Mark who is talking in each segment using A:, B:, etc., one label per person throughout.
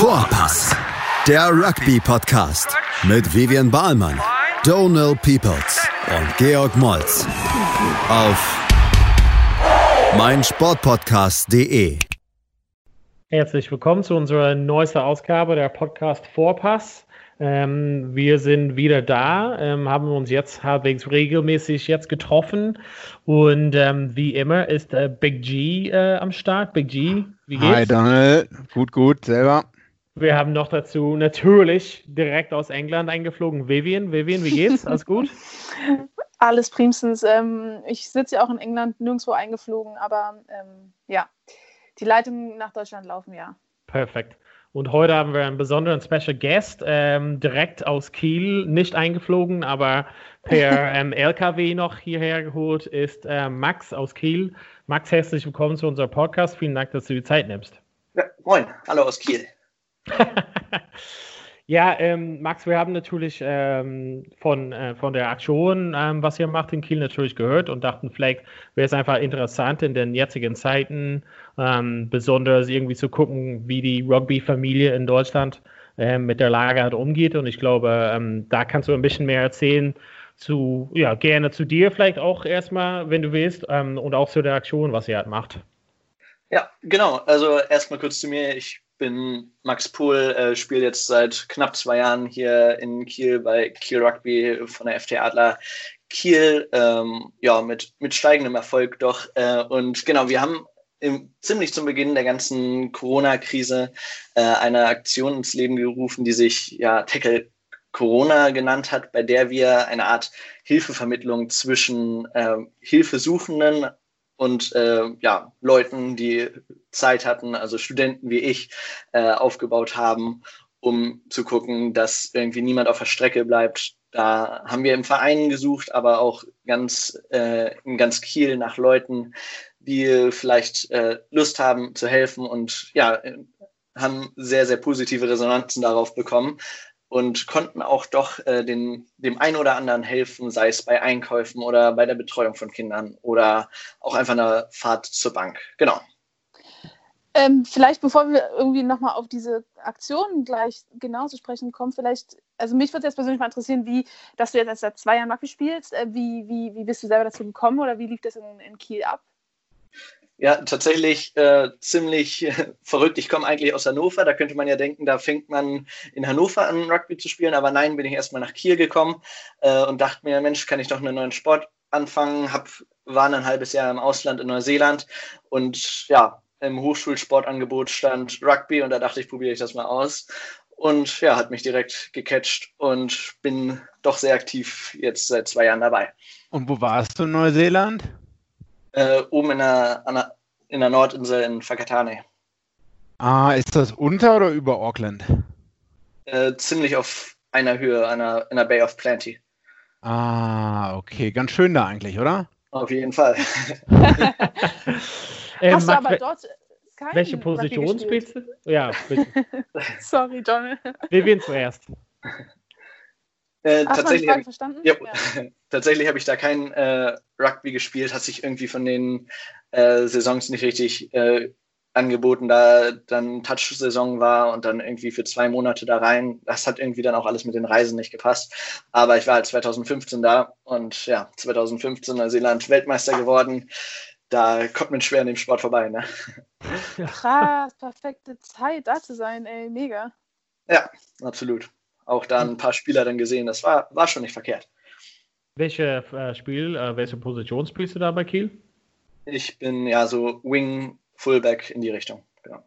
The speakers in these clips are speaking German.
A: Vorpass, der Rugby-Podcast mit Vivian Bahlmann, Donal Peoples und Georg Moltz auf meinsportpodcast.de.
B: Herzlich willkommen zu unserer neuesten Ausgabe der Podcast Vorpass. Ähm, wir sind wieder da, ähm, haben uns jetzt halbwegs regelmäßig jetzt getroffen und ähm, wie immer ist äh, Big G äh, am Start. Big G,
C: wie geht's? Hi Donald, gut, gut, selber.
B: Wir haben noch dazu natürlich direkt aus England eingeflogen Vivian. Vivian, wie geht's? Alles gut?
D: Alles primstens. Ähm, ich sitze ja auch in England, nirgendwo eingeflogen, aber ähm, ja, die Leitungen nach Deutschland laufen ja.
B: Perfekt. Und heute haben wir einen besonderen Special Guest, ähm, direkt aus Kiel, nicht eingeflogen, aber per ähm, LKW noch hierher geholt, ist äh, Max aus Kiel. Max, herzlich willkommen zu unserem Podcast. Vielen Dank, dass du die Zeit nimmst.
E: Ja, moin, hallo aus Kiel.
B: ja, ähm, Max, wir haben natürlich ähm, von, äh, von der Aktion, ähm, was ihr macht in Kiel, natürlich gehört und dachten, vielleicht wäre es einfach interessant in den jetzigen Zeiten, ähm, besonders irgendwie zu gucken, wie die Rugby-Familie in Deutschland äh, mit der Lage halt umgeht. Und ich glaube, ähm, da kannst du ein bisschen mehr erzählen zu, ja, gerne zu dir vielleicht auch erstmal, wenn du willst, ähm, und auch zu der Aktion, was ihr halt macht.
E: Ja, genau. Also erstmal kurz zu mir. Ich bin Max Pohl, äh, spiele jetzt seit knapp zwei Jahren hier in Kiel bei Kiel Rugby von der FT Adler Kiel, ähm, ja, mit, mit steigendem Erfolg doch. Äh, und genau, wir haben im, ziemlich zum Beginn der ganzen Corona-Krise äh, eine Aktion ins Leben gerufen, die sich ja Tackle Corona genannt hat, bei der wir eine Art Hilfevermittlung zwischen äh, Hilfesuchenden und äh, ja, Leuten, die Zeit hatten, also Studenten wie ich, äh, aufgebaut haben, um zu gucken, dass irgendwie niemand auf der Strecke bleibt. Da haben wir im Verein gesucht, aber auch ganz äh, in ganz Kiel nach Leuten, die vielleicht äh, Lust haben zu helfen und ja, haben sehr, sehr positive Resonanzen darauf bekommen und konnten auch doch äh, den, dem einen oder anderen helfen, sei es bei Einkäufen oder bei der Betreuung von Kindern oder auch einfach einer Fahrt zur Bank. Genau.
D: Ähm, vielleicht, bevor wir irgendwie nochmal auf diese Aktion gleich genau zu sprechen kommen, vielleicht, also mich würde jetzt persönlich mal interessieren, wie, dass du jetzt seit zwei Jahren Rugby spielst, äh, wie, wie, wie bist du selber dazu gekommen oder wie lief das in, in Kiel ab?
E: Ja, tatsächlich äh, ziemlich äh, verrückt. Ich komme eigentlich aus Hannover. Da könnte man ja denken, da fängt man in Hannover an, Rugby zu spielen. Aber nein, bin ich erstmal nach Kiel gekommen äh, und dachte mir, Mensch, kann ich doch einen neuen Sport anfangen. Hab, war ein halbes Jahr im Ausland in Neuseeland und ja, im Hochschulsportangebot stand Rugby und da dachte ich, probiere ich das mal aus. Und ja, hat mich direkt gecatcht und bin doch sehr aktiv jetzt seit zwei Jahren dabei.
C: Und wo warst du in Neuseeland?
E: Äh, oben in der, in der Nordinsel in Fakatane.
C: Ah, ist das unter oder über Auckland?
E: Äh, ziemlich auf einer Höhe, einer, in der Bay of Plenty.
C: Ah, okay. Ganz schön da eigentlich, oder?
E: Auf jeden Fall.
B: ähm, Hast du aber dort welche Position spielst du? Ja, bitte.
D: Sorry, John.
B: Wir werden zuerst.
E: Äh, tatsächlich habe ja, ja. tatsächlich hab ich da kein äh, Rugby gespielt, hat sich irgendwie von den äh, Saisons nicht richtig äh, angeboten, da dann Touch-Saison war und dann irgendwie für zwei Monate da rein. Das hat irgendwie dann auch alles mit den Reisen nicht gepasst. Aber ich war halt 2015 da und ja, 2015 Neuseeland Weltmeister geworden. Da kommt man schwer an dem Sport vorbei, ne?
D: Krass, perfekte Zeit da zu sein, ey, mega.
E: Ja, absolut auch da ein paar Spieler dann gesehen. Das war, war schon nicht verkehrt.
B: Welche äh, Spiel, äh, welche Position spielst du da bei Kiel?
E: Ich bin ja so Wing, Fullback in die Richtung. Genau.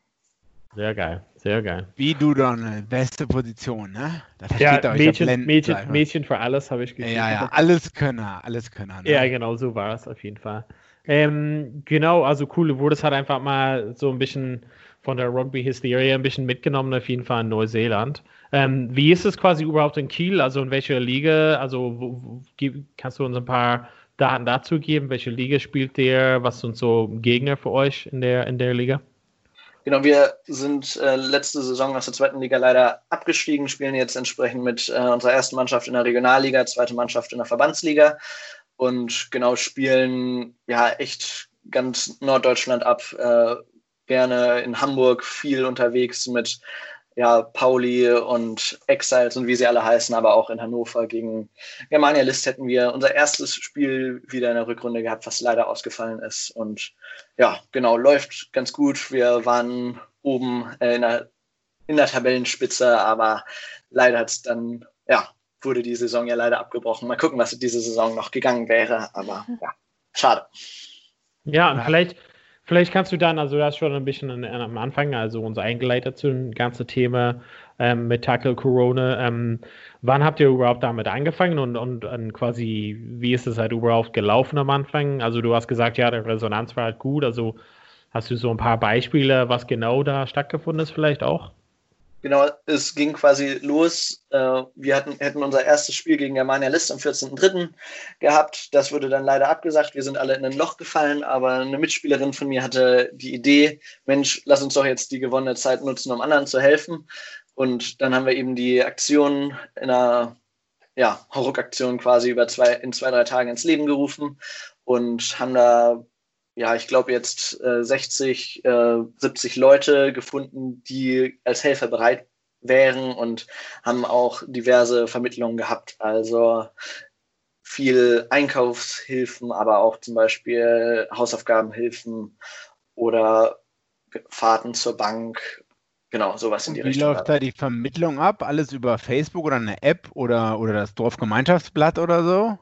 B: Sehr geil, sehr geil.
C: Wie du dann, beste Position, ne?
B: ja, Mädchen, Mädchen, Mädchen für alles habe ich
C: gesehen. Ja, ja, alles Könner, alles Könner.
B: Ne? Ja, genau, so war es auf jeden Fall. Ähm, genau, also cool, du wurdest halt einfach mal so ein bisschen von der Rugby-Hysterie ein bisschen mitgenommen, auf jeden Fall in Neuseeland. Ähm, wie ist es quasi überhaupt in Kiel? Also in welcher Liga? Also wo, wo, kannst du uns ein paar Daten dazu geben? Welche Liga spielt der? Was sind so Gegner für euch in der, in der Liga?
E: Genau, wir sind äh, letzte Saison aus der zweiten Liga leider abgestiegen, spielen jetzt entsprechend mit äh, unserer ersten Mannschaft in der Regionalliga, zweite Mannschaft in der Verbandsliga und genau spielen ja echt ganz Norddeutschland ab. Äh, gerne in Hamburg viel unterwegs mit ja, Pauli und Exiles und wie sie alle heißen, aber auch in Hannover gegen Germania List hätten wir unser erstes Spiel wieder in der Rückrunde gehabt, was leider ausgefallen ist. Und ja, genau, läuft ganz gut. Wir waren oben äh, in, der, in der Tabellenspitze, aber leider hat es dann, ja, wurde die Saison ja leider abgebrochen. Mal gucken, was diese Saison noch gegangen wäre, aber ja, schade.
B: Ja, und vielleicht Vielleicht kannst du dann, also du hast schon ein bisschen am Anfang, also uns eingeleitet zu dem ganzen Thema ähm, mit Tackle Corona. Ähm, wann habt ihr überhaupt damit angefangen und, und, und, quasi, wie ist es halt überhaupt gelaufen am Anfang? Also du hast gesagt, ja, die Resonanz war halt gut. Also hast du so ein paar Beispiele, was genau da stattgefunden ist vielleicht auch?
E: Genau, es ging quasi los. Äh, wir hatten, hätten unser erstes Spiel gegen Germania List am 14.03. gehabt. Das wurde dann leider abgesagt. Wir sind alle in ein Loch gefallen, aber eine Mitspielerin von mir hatte die Idee, Mensch, lass uns doch jetzt die gewonnene Zeit nutzen, um anderen zu helfen. Und dann haben wir eben die Aktion in einer ja, Hauruck-Aktion quasi über zwei, in zwei, drei Tagen ins Leben gerufen und haben da ja, ich glaube jetzt äh, 60, äh, 70 Leute gefunden, die als Helfer bereit wären und haben auch diverse Vermittlungen gehabt. Also viel Einkaufshilfen, aber auch zum Beispiel Hausaufgabenhilfen oder Fahrten zur Bank. Genau, sowas in die
C: Wie
E: Richtung.
C: Wie läuft da die Vermittlung ab? Alles über Facebook oder eine App oder, oder das Dorfgemeinschaftsblatt oder so?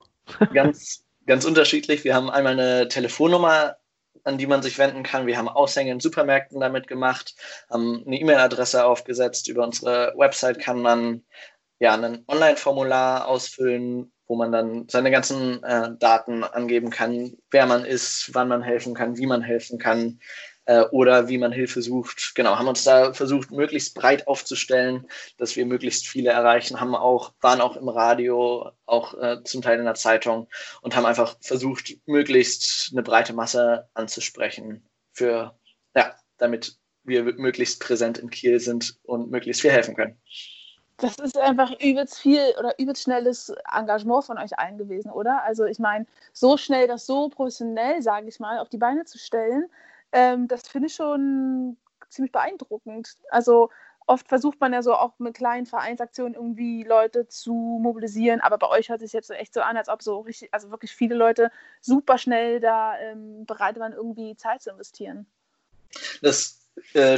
E: Ganz, ganz unterschiedlich. Wir haben einmal eine Telefonnummer an die man sich wenden kann. Wir haben Aushänge in Supermärkten damit gemacht, haben eine E-Mail-Adresse aufgesetzt. Über unsere Website kann man ja ein Online-Formular ausfüllen, wo man dann seine ganzen äh, Daten angeben kann, wer man ist, wann man helfen kann, wie man helfen kann äh, oder wie man Hilfe sucht. Genau, haben uns da versucht, möglichst breit aufzustellen, dass wir möglichst viele erreichen, haben auch, waren auch im Radio, auch äh, zum Teil in der Zeitung und haben einfach versucht, möglichst eine breite Masse anzusprechen für, ja, damit wir möglichst präsent in Kiel sind und möglichst viel helfen können.
D: Das ist einfach übelst viel oder übelst schnelles Engagement von euch allen gewesen, oder? Also ich meine, so schnell das so professionell, sage ich mal, auf die Beine zu stellen, ähm, das finde ich schon ziemlich beeindruckend. Also oft versucht man ja so auch mit kleinen Vereinsaktionen irgendwie Leute zu mobilisieren, aber bei euch hört sich jetzt echt so an, als ob so richtig, also wirklich viele Leute super schnell da ähm, bereit waren, irgendwie Zeit zu investieren.
E: Das äh,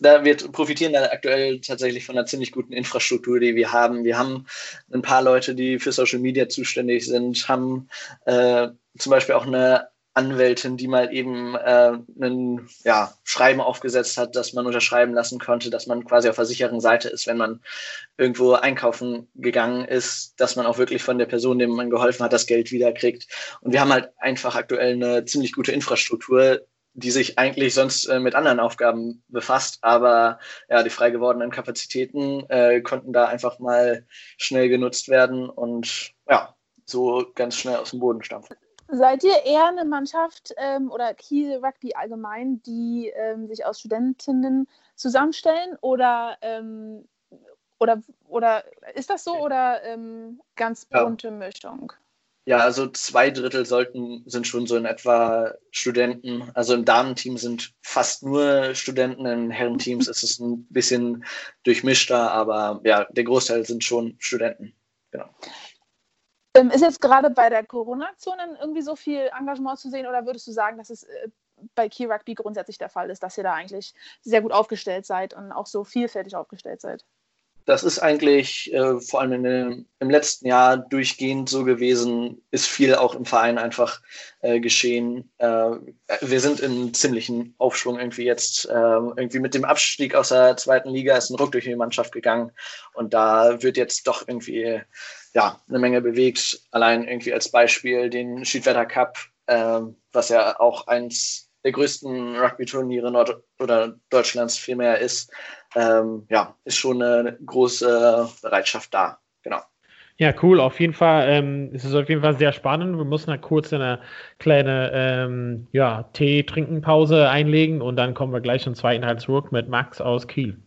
E: da wir profitieren da aktuell tatsächlich von einer ziemlich guten Infrastruktur, die wir haben. Wir haben ein paar Leute, die für Social Media zuständig sind, haben äh, zum Beispiel auch eine Anwältin, die mal eben äh, ein ja, Schreiben aufgesetzt hat, dass man unterschreiben lassen konnte, dass man quasi auf der sicheren Seite ist, wenn man irgendwo einkaufen gegangen ist, dass man auch wirklich von der Person, dem man geholfen hat, das Geld wiederkriegt. Und wir haben halt einfach aktuell eine ziemlich gute Infrastruktur, die sich eigentlich sonst äh, mit anderen Aufgaben befasst, aber ja, die frei gewordenen Kapazitäten äh, konnten da einfach mal schnell genutzt werden und ja, so ganz schnell aus dem Boden stampfen.
D: Seid ihr eher eine Mannschaft ähm, oder Kiel Rugby allgemein, die ähm, sich aus Studentinnen zusammenstellen oder, ähm, oder, oder ist das so oder ähm, ganz bunte ja. Mischung?
E: Ja, also zwei Drittel sollten, sind schon so in etwa Studenten. Also im Damenteam sind fast nur Studenten, in Herrenteams ist es ein bisschen durchmischter, aber ja, der Großteil sind schon Studenten. Genau.
D: Ähm, ist jetzt gerade bei der Corona-Aktion irgendwie so viel Engagement zu sehen oder würdest du sagen, dass es äh, bei Key Rugby grundsätzlich der Fall ist, dass ihr da eigentlich sehr gut aufgestellt seid und auch so vielfältig aufgestellt seid?
E: Das ist eigentlich äh, vor allem dem, im letzten Jahr durchgehend so gewesen, ist viel auch im Verein einfach äh, geschehen. Äh, wir sind in ziemlichen Aufschwung irgendwie jetzt. Äh, irgendwie mit dem Abstieg aus der zweiten Liga ist ein Ruck durch die Mannschaft gegangen und da wird jetzt doch irgendwie ja, eine Menge bewegt. Allein irgendwie als Beispiel den Schiedwetter Cup, äh, was ja auch eins der größten Rugby-Turniere Nord oder Deutschlands vielmehr ist, ähm, ja, ist schon eine große Bereitschaft da. Genau.
B: Ja, cool. Auf jeden Fall ähm, es ist auf jeden Fall sehr spannend. Wir müssen da kurz eine kleine ähm, ja, Tee-Trinken-Pause einlegen und dann kommen wir gleich im zweiten Teil zurück mit Max aus Kiel.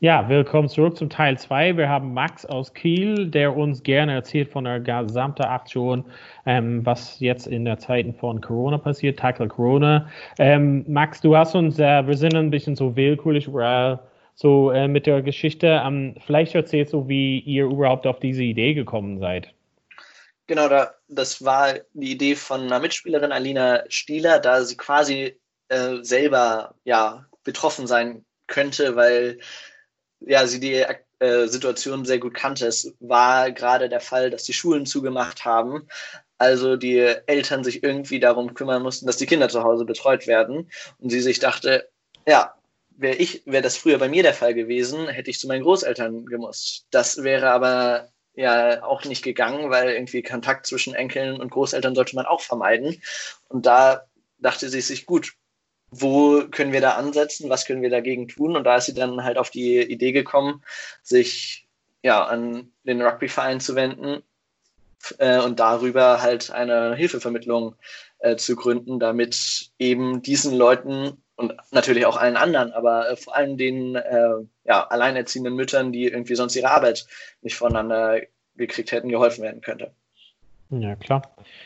B: Ja, willkommen zurück zum Teil 2. Wir haben Max aus Kiel, der uns gerne erzählt von der gesamten Aktion, ähm, was jetzt in der Zeiten von Corona passiert, Tackle Corona. Ähm, Max, du hast uns, äh, wir sind ein bisschen so willkürlich äh, so äh, mit der Geschichte. Ähm, vielleicht erzählst du, wie ihr überhaupt auf diese Idee gekommen seid.
E: Genau, da, das war die Idee von einer Mitspielerin, Alina Stieler, da sie quasi äh, selber ja betroffen sein könnte, weil ja, sie die äh, Situation sehr gut kannte. Es war gerade der Fall, dass die Schulen zugemacht haben. Also die Eltern sich irgendwie darum kümmern mussten, dass die Kinder zu Hause betreut werden. Und sie sich dachte, ja, wäre ich, wäre das früher bei mir der Fall gewesen, hätte ich zu meinen Großeltern gemusst. Das wäre aber ja auch nicht gegangen, weil irgendwie Kontakt zwischen Enkeln und Großeltern sollte man auch vermeiden. Und da dachte sie sich, gut, wo können wir da ansetzen, was können wir dagegen tun? Und da ist sie dann halt auf die Idee gekommen, sich ja an den Rugbyverein zu wenden äh, und darüber halt eine Hilfevermittlung äh, zu gründen, damit eben diesen Leuten und natürlich auch allen anderen, aber äh, vor allem den äh, ja, alleinerziehenden Müttern, die irgendwie sonst ihre Arbeit nicht voneinander gekriegt hätten, geholfen werden könnte.
B: Ja, klar.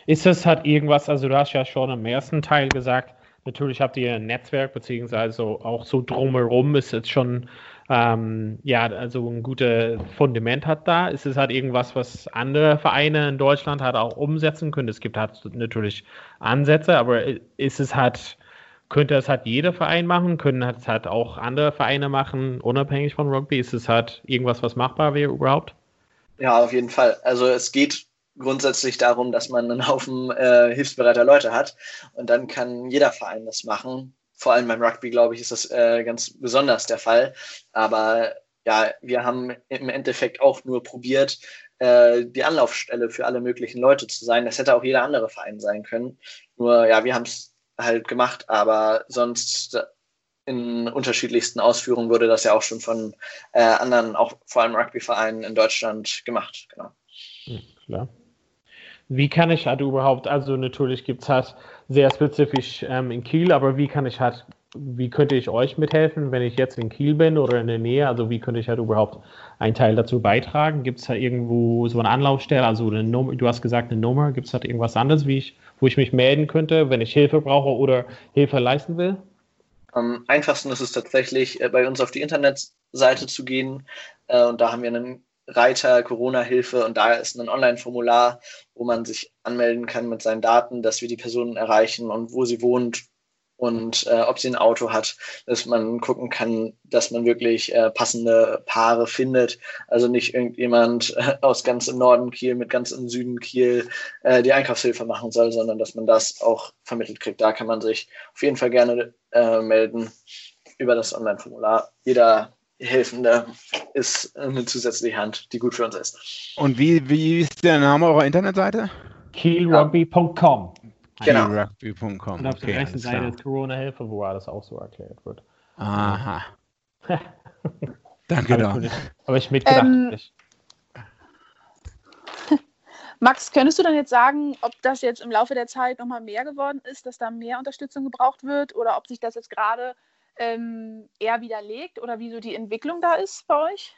B: Ist das halt irgendwas, also du hast ja schon im ersten Teil gesagt, Natürlich habt ihr ein Netzwerk, beziehungsweise auch so drumherum ist jetzt schon, ähm, ja, also ein gutes Fundament hat da. Ist es halt irgendwas, was andere Vereine in Deutschland halt auch umsetzen können? Es gibt halt natürlich Ansätze, aber ist es halt, könnte es halt jeder Verein machen? Können es halt auch andere Vereine machen, unabhängig von Rugby? Ist es halt irgendwas, was machbar wäre überhaupt?
E: Ja, auf jeden Fall. Also es geht grundsätzlich darum, dass man einen Haufen äh, hilfsbereiter Leute hat und dann kann jeder Verein das machen. Vor allem beim Rugby, glaube ich, ist das äh, ganz besonders der Fall. Aber ja, wir haben im Endeffekt auch nur probiert, äh, die Anlaufstelle für alle möglichen Leute zu sein. Das hätte auch jeder andere Verein sein können. Nur ja, wir haben es halt gemacht, aber sonst in unterschiedlichsten Ausführungen wurde das ja auch schon von äh, anderen, auch vor allem Rugby-Vereinen in Deutschland gemacht. Genau.
B: Ja, klar wie kann ich halt überhaupt, also natürlich gibt es halt sehr spezifisch ähm, in Kiel, aber wie kann ich halt, wie könnte ich euch mithelfen, wenn ich jetzt in Kiel bin oder in der Nähe? Also wie könnte ich halt überhaupt einen Teil dazu beitragen? Gibt es da irgendwo so eine Anlaufstelle, also eine Nummer, du hast gesagt eine Nummer, gibt es halt irgendwas anderes, wie ich, wo ich mich melden könnte, wenn ich Hilfe brauche oder Hilfe leisten will?
E: Am einfachsten ist es tatsächlich, äh, bei uns auf die Internetseite zu gehen. Äh, und da haben wir einen Reiter Corona-Hilfe und da ist ein Online-Formular, wo man sich anmelden kann mit seinen Daten, dass wir die Person erreichen und wo sie wohnt und äh, ob sie ein Auto hat, dass man gucken kann, dass man wirklich äh, passende Paare findet. Also nicht irgendjemand äh, aus ganz im Norden Kiel mit ganz im Süden Kiel äh, die Einkaufshilfe machen soll, sondern dass man das auch vermittelt kriegt. Da kann man sich auf jeden Fall gerne äh, melden über das Online-Formular. Jeder Helfende ist eine zusätzliche Hand, die gut für uns ist.
C: Und wie, wie ist der Name eurer Internetseite?
B: Keelrugby.com.
E: Genau.
C: Keelrugby.com.
B: Und auf okay, der rechten Seite ist Corona-Hilfe, wo alles auch so erklärt wird.
C: Aha. Danke
B: doch. Aber ich mitgedacht. Ähm,
D: Max, könntest du dann jetzt sagen, ob das jetzt im Laufe der Zeit nochmal mehr geworden ist, dass da mehr Unterstützung gebraucht wird oder ob sich das jetzt gerade ähm, eher widerlegt oder wie so die Entwicklung da ist bei euch?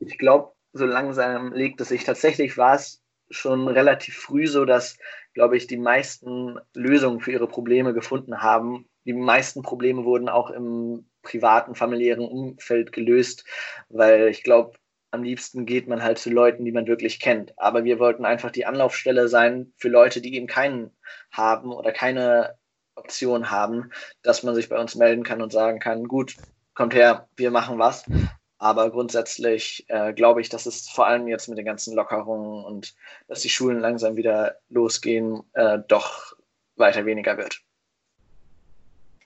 E: Ich glaube, so langsam legt es sich. Tatsächlich war es schon relativ früh so, dass, glaube ich, die meisten Lösungen für ihre Probleme gefunden haben. Die meisten Probleme wurden auch im privaten, familiären Umfeld gelöst, weil ich glaube, am liebsten geht man halt zu Leuten, die man wirklich kennt. Aber wir wollten einfach die Anlaufstelle sein für Leute, die eben keinen haben oder keine Option haben, dass man sich bei uns melden kann und sagen kann, gut, kommt her, wir machen was. Aber grundsätzlich äh, glaube ich, dass es vor allem jetzt mit den ganzen Lockerungen und dass die Schulen langsam wieder losgehen, äh, doch weiter weniger wird.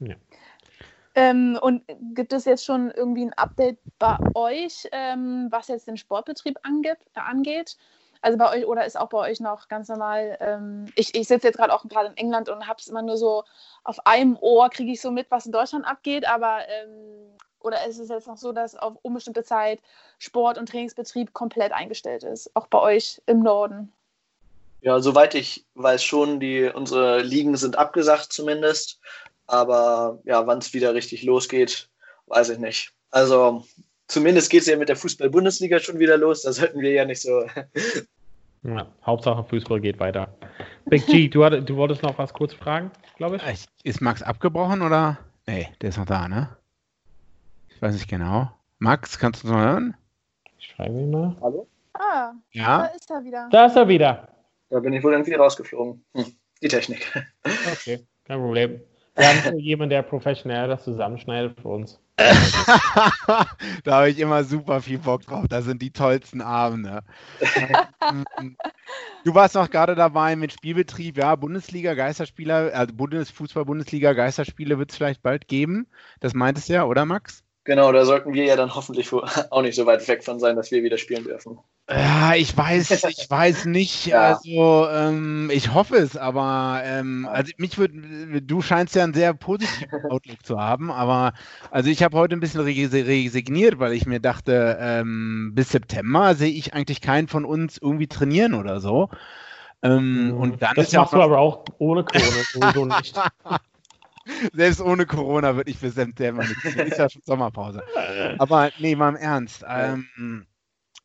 D: Ja. Ähm, und gibt es jetzt schon irgendwie ein Update bei euch, ähm, was jetzt den Sportbetrieb angeht? angeht? Also bei euch oder ist auch bei euch noch ganz normal? Ähm, ich ich sitze jetzt gerade auch gerade in England und habe es immer nur so auf einem Ohr kriege ich so mit, was in Deutschland abgeht, aber ähm, oder ist es jetzt noch so, dass auf unbestimmte Zeit Sport und Trainingsbetrieb komplett eingestellt ist, auch bei euch im Norden?
E: Ja, soweit ich weiß schon, die unsere Ligen sind abgesagt zumindest, aber ja, wann es wieder richtig losgeht, weiß ich nicht. Also zumindest geht es ja mit der Fußball-Bundesliga schon wieder los. Da sollten wir ja nicht so.
B: Ja, Hauptsache Fußball geht weiter. Big G, du, hatt, du wolltest noch was kurz fragen, glaube ich?
C: Ist Max abgebrochen oder? Nee, der ist noch da, ne? Ich weiß nicht genau. Max, kannst du uns noch hören?
B: Ich schreibe ihn mal.
E: Hallo?
D: Ah,
C: Ja?
D: da ist er wieder.
B: Da ist er wieder.
E: Da bin ich wohl irgendwie rausgeflogen. Hm. Die Technik.
B: Okay, kein Problem. Wir haben jemanden, der professionell das zusammenschneidet für uns.
C: da habe ich immer super viel Bock drauf. Das sind die tollsten Abende. du warst noch gerade dabei mit Spielbetrieb. Ja, Bundesliga, Geisterspieler, also Bundesfußball-Bundesliga, Geisterspiele wird es vielleicht bald geben. Das meintest du ja, oder Max?
E: Genau, da sollten wir ja dann hoffentlich auch nicht so weit weg von sein, dass wir wieder spielen dürfen.
C: Ja, ich weiß, ich weiß nicht.
E: Ja.
C: Also, ähm, ich hoffe es, aber ähm, also mich würde, du scheinst ja einen sehr positiven Outlook zu haben, aber also ich habe heute ein bisschen resi- resigniert, weil ich mir dachte, ähm, bis September sehe ich eigentlich keinen von uns irgendwie trainieren oder so. Ähm, und dann
B: das
C: ist ja
B: machst
C: auch
B: du aber auch ohne Corona sowieso nicht.
C: selbst ohne Corona würde ich bis September nicht. Ist ja schon Sommerpause. Aber nee, mal im Ernst. Ähm,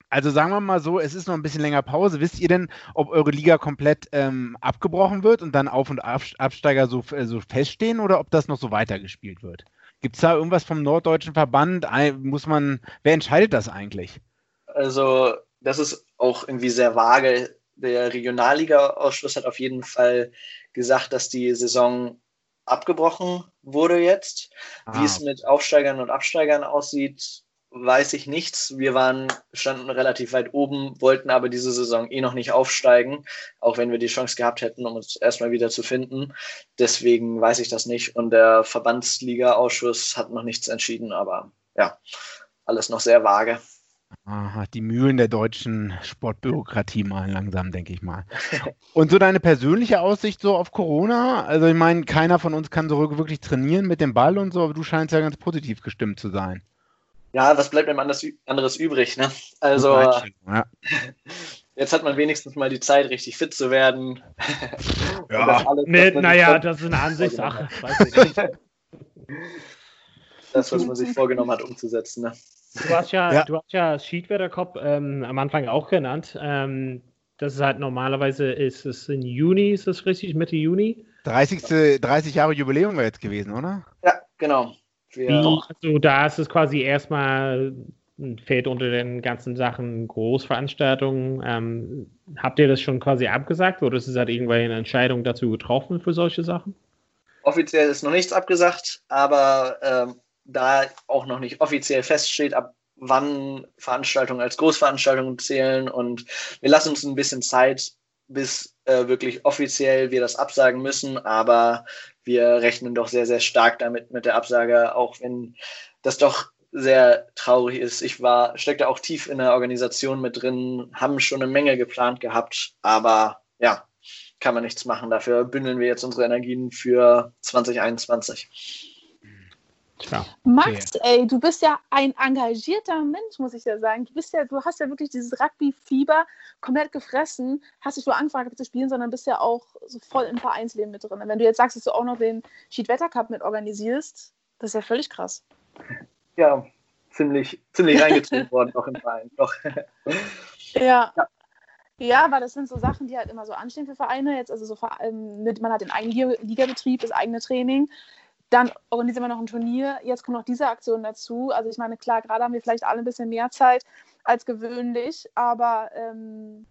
C: also sagen wir mal so, es ist noch ein bisschen länger Pause. Wisst ihr denn, ob eure Liga komplett ähm, abgebrochen wird und dann Auf- und Ab- Absteiger so, äh, so feststehen oder ob das noch so weitergespielt wird? Gibt es da irgendwas vom norddeutschen Verband? Muss man, wer entscheidet das eigentlich?
E: Also, das ist auch irgendwie sehr vage. Der Regionalliga-Ausschuss hat auf jeden Fall gesagt, dass die Saison abgebrochen wurde jetzt.
C: Ah,
E: Wie es mit Aufsteigern und Absteigern aussieht, weiß ich nichts. Wir waren, standen relativ weit oben, wollten aber diese Saison eh noch nicht aufsteigen, auch wenn wir die Chance gehabt hätten, um uns erstmal wieder zu finden. Deswegen weiß ich das nicht. Und der Verbandsliga-Ausschuss hat noch nichts entschieden, aber ja, alles noch sehr vage.
C: Aha, die Mühlen der deutschen Sportbürokratie malen langsam, denke ich mal. Und so deine persönliche Aussicht so auf Corona? Also ich meine, keiner von uns kann so wirklich trainieren mit dem Ball und so, aber du scheinst ja ganz positiv gestimmt zu sein.
E: Ja, was bleibt einem anders, anderes übrig? Ne? Also,
C: ja.
E: jetzt hat man wenigstens mal die Zeit, richtig fit zu werden.
C: Ja.
E: das alles,
B: Nee, naja, das ist eine Ansichtssache.
E: Das, was man sich vorgenommen hat, umzusetzen. Ne?
B: Du hast ja,
C: Ja.
B: du hast ja Schiedwetterkopf ähm, am Anfang auch genannt. Ähm, das ist halt normalerweise ist es in Juni, ist das richtig? Mitte Juni?
C: 30. 30 Jahre Jubiläum wäre jetzt gewesen, oder?
E: Ja, genau. Wir,
B: Wie, also da ist es quasi erstmal fällt unter den ganzen Sachen Großveranstaltungen. Ähm, habt ihr das schon quasi abgesagt oder ist es halt irgendwelche Entscheidung dazu getroffen für solche Sachen?
E: Offiziell ist noch nichts abgesagt, aber ähm, da auch noch nicht offiziell feststeht, ab wann Veranstaltungen als Großveranstaltungen zählen und wir lassen uns ein bisschen Zeit, bis äh, wirklich offiziell wir das absagen müssen, aber wir rechnen doch sehr, sehr stark damit mit der Absage, auch wenn das doch sehr traurig ist. Ich war, steckte auch tief in der Organisation mit drin, haben schon eine Menge geplant gehabt, aber ja, kann man nichts machen. Dafür bündeln wir jetzt unsere Energien für 2021.
B: Tja.
D: Max, ey, du bist ja ein engagierter Mensch, muss ich ja sagen. Du bist ja, du hast ja wirklich dieses Rugby-Fieber komplett gefressen, hast nicht nur angefangen zu spielen, sondern bist ja auch so voll im Vereinsleben mit drin. Wenn du jetzt sagst, dass du auch noch den Schiedwetter-Cup mit organisierst, das ist ja völlig krass.
E: Ja, ziemlich, ziemlich reingezogen worden, auch im Verein. Doch.
D: Ja.
E: Ja.
D: Ja, weil das sind so Sachen, die halt immer so anstehen für Vereine. Jetzt also so vor allem mit, man hat den eigenen Liga- Ligabetrieb, das eigene Training. Dann organisieren wir noch ein Turnier. Jetzt kommt noch diese Aktion dazu. Also ich meine, klar, gerade haben wir vielleicht alle ein bisschen mehr Zeit als gewöhnlich, aber ähm,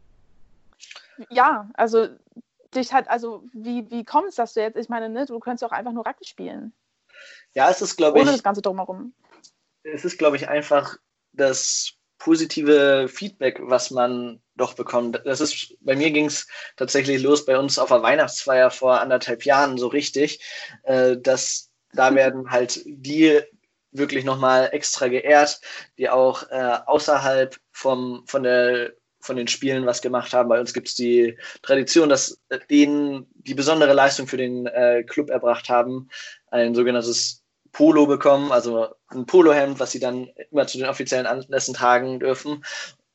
D: ja, also dich hat, also wie, wie kommt es, dass du jetzt, ich meine, ne, du könntest auch einfach nur Rugby spielen.
E: Ja, es ist, glaube
D: Ohne
E: ich,
D: das Ganze drumherum.
E: es ist, glaube ich, einfach das positive Feedback, was man doch bekommt. Das ist, bei mir ging es tatsächlich los bei uns auf der Weihnachtsfeier vor anderthalb Jahren so richtig, äh, dass da werden halt die wirklich nochmal extra geehrt, die auch äh, außerhalb vom, von, der, von den Spielen was gemacht haben. Bei uns gibt es die Tradition, dass denen die besondere Leistung für den äh, Club erbracht haben, ein sogenanntes Polo bekommen, also ein Polohemd, was sie dann immer zu den offiziellen Anlässen tragen dürfen.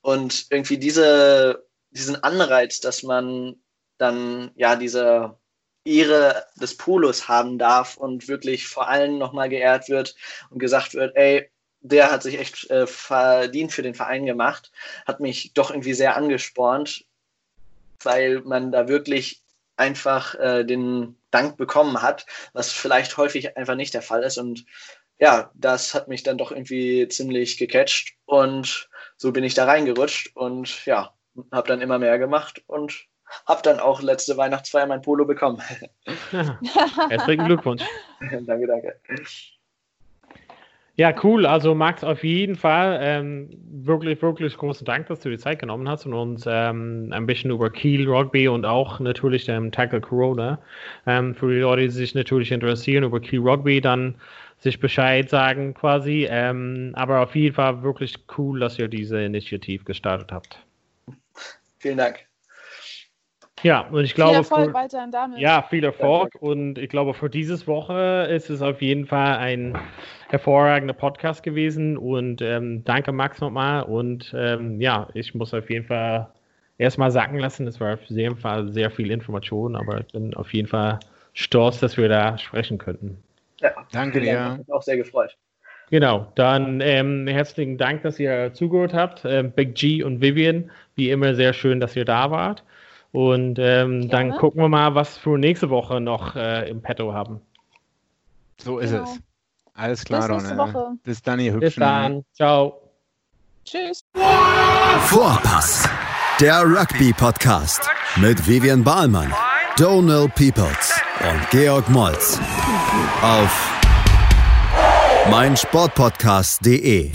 E: Und irgendwie diese, diesen Anreiz, dass man dann ja diese Ehre des Polos haben darf und wirklich vor allem nochmal geehrt wird und gesagt wird, ey, der hat sich echt äh, verdient für den Verein gemacht, hat mich doch irgendwie sehr angespornt, weil man da wirklich einfach äh, den Dank bekommen hat, was vielleicht häufig einfach nicht der Fall ist. Und ja, das hat mich dann doch irgendwie ziemlich gecatcht und so bin ich da reingerutscht und ja, habe dann immer mehr gemacht und habe dann auch letzte Weihnachtsfeier mein Polo bekommen.
B: Herzlichen Glückwunsch.
E: danke, danke.
B: Ja, cool. Also Max, auf jeden Fall ähm, wirklich, wirklich großen Dank, dass du die Zeit genommen hast und uns ähm, ein bisschen über Kiel Rugby und auch natürlich dem Tackle Corona ähm, für die Leute, die sich natürlich interessieren über Kiel Rugby, dann sich Bescheid sagen quasi. Ähm, aber auf jeden Fall wirklich cool, dass ihr diese Initiative gestartet habt.
E: Vielen Dank.
B: Ja, und ich glaube.
D: Viel Erfolg für, weiterhin damit.
B: Ja, viel Erfolg. Und ich glaube, für dieses Woche ist es auf jeden Fall ein hervorragender Podcast gewesen. Und ähm, danke, Max, nochmal. Und ähm, ja, ich muss auf jeden Fall erstmal sacken lassen. Es war auf jeden Fall sehr viel Information, aber ich bin auf jeden Fall stolz, dass wir da sprechen könnten.
C: Ja, danke dir. Dank.
E: Auch sehr gefreut.
B: Genau, dann ähm, herzlichen Dank, dass ihr zugehört habt. Ähm, Big G und Vivian, wie immer sehr schön, dass ihr da wart. Und ähm, dann gucken wir mal, was für nächste Woche noch äh, im Petto haben.
C: So ist genau. es. Alles klar,
D: Bis nächste Woche.
C: Bis dann, ihr
B: Hübschen. Bis dann. Ciao.
D: Tschüss.
A: Vorpass. Der Rugby-Podcast mit Vivian Bahlmann, Donald Peoples und Georg Moltz auf meinsportpodcast.de.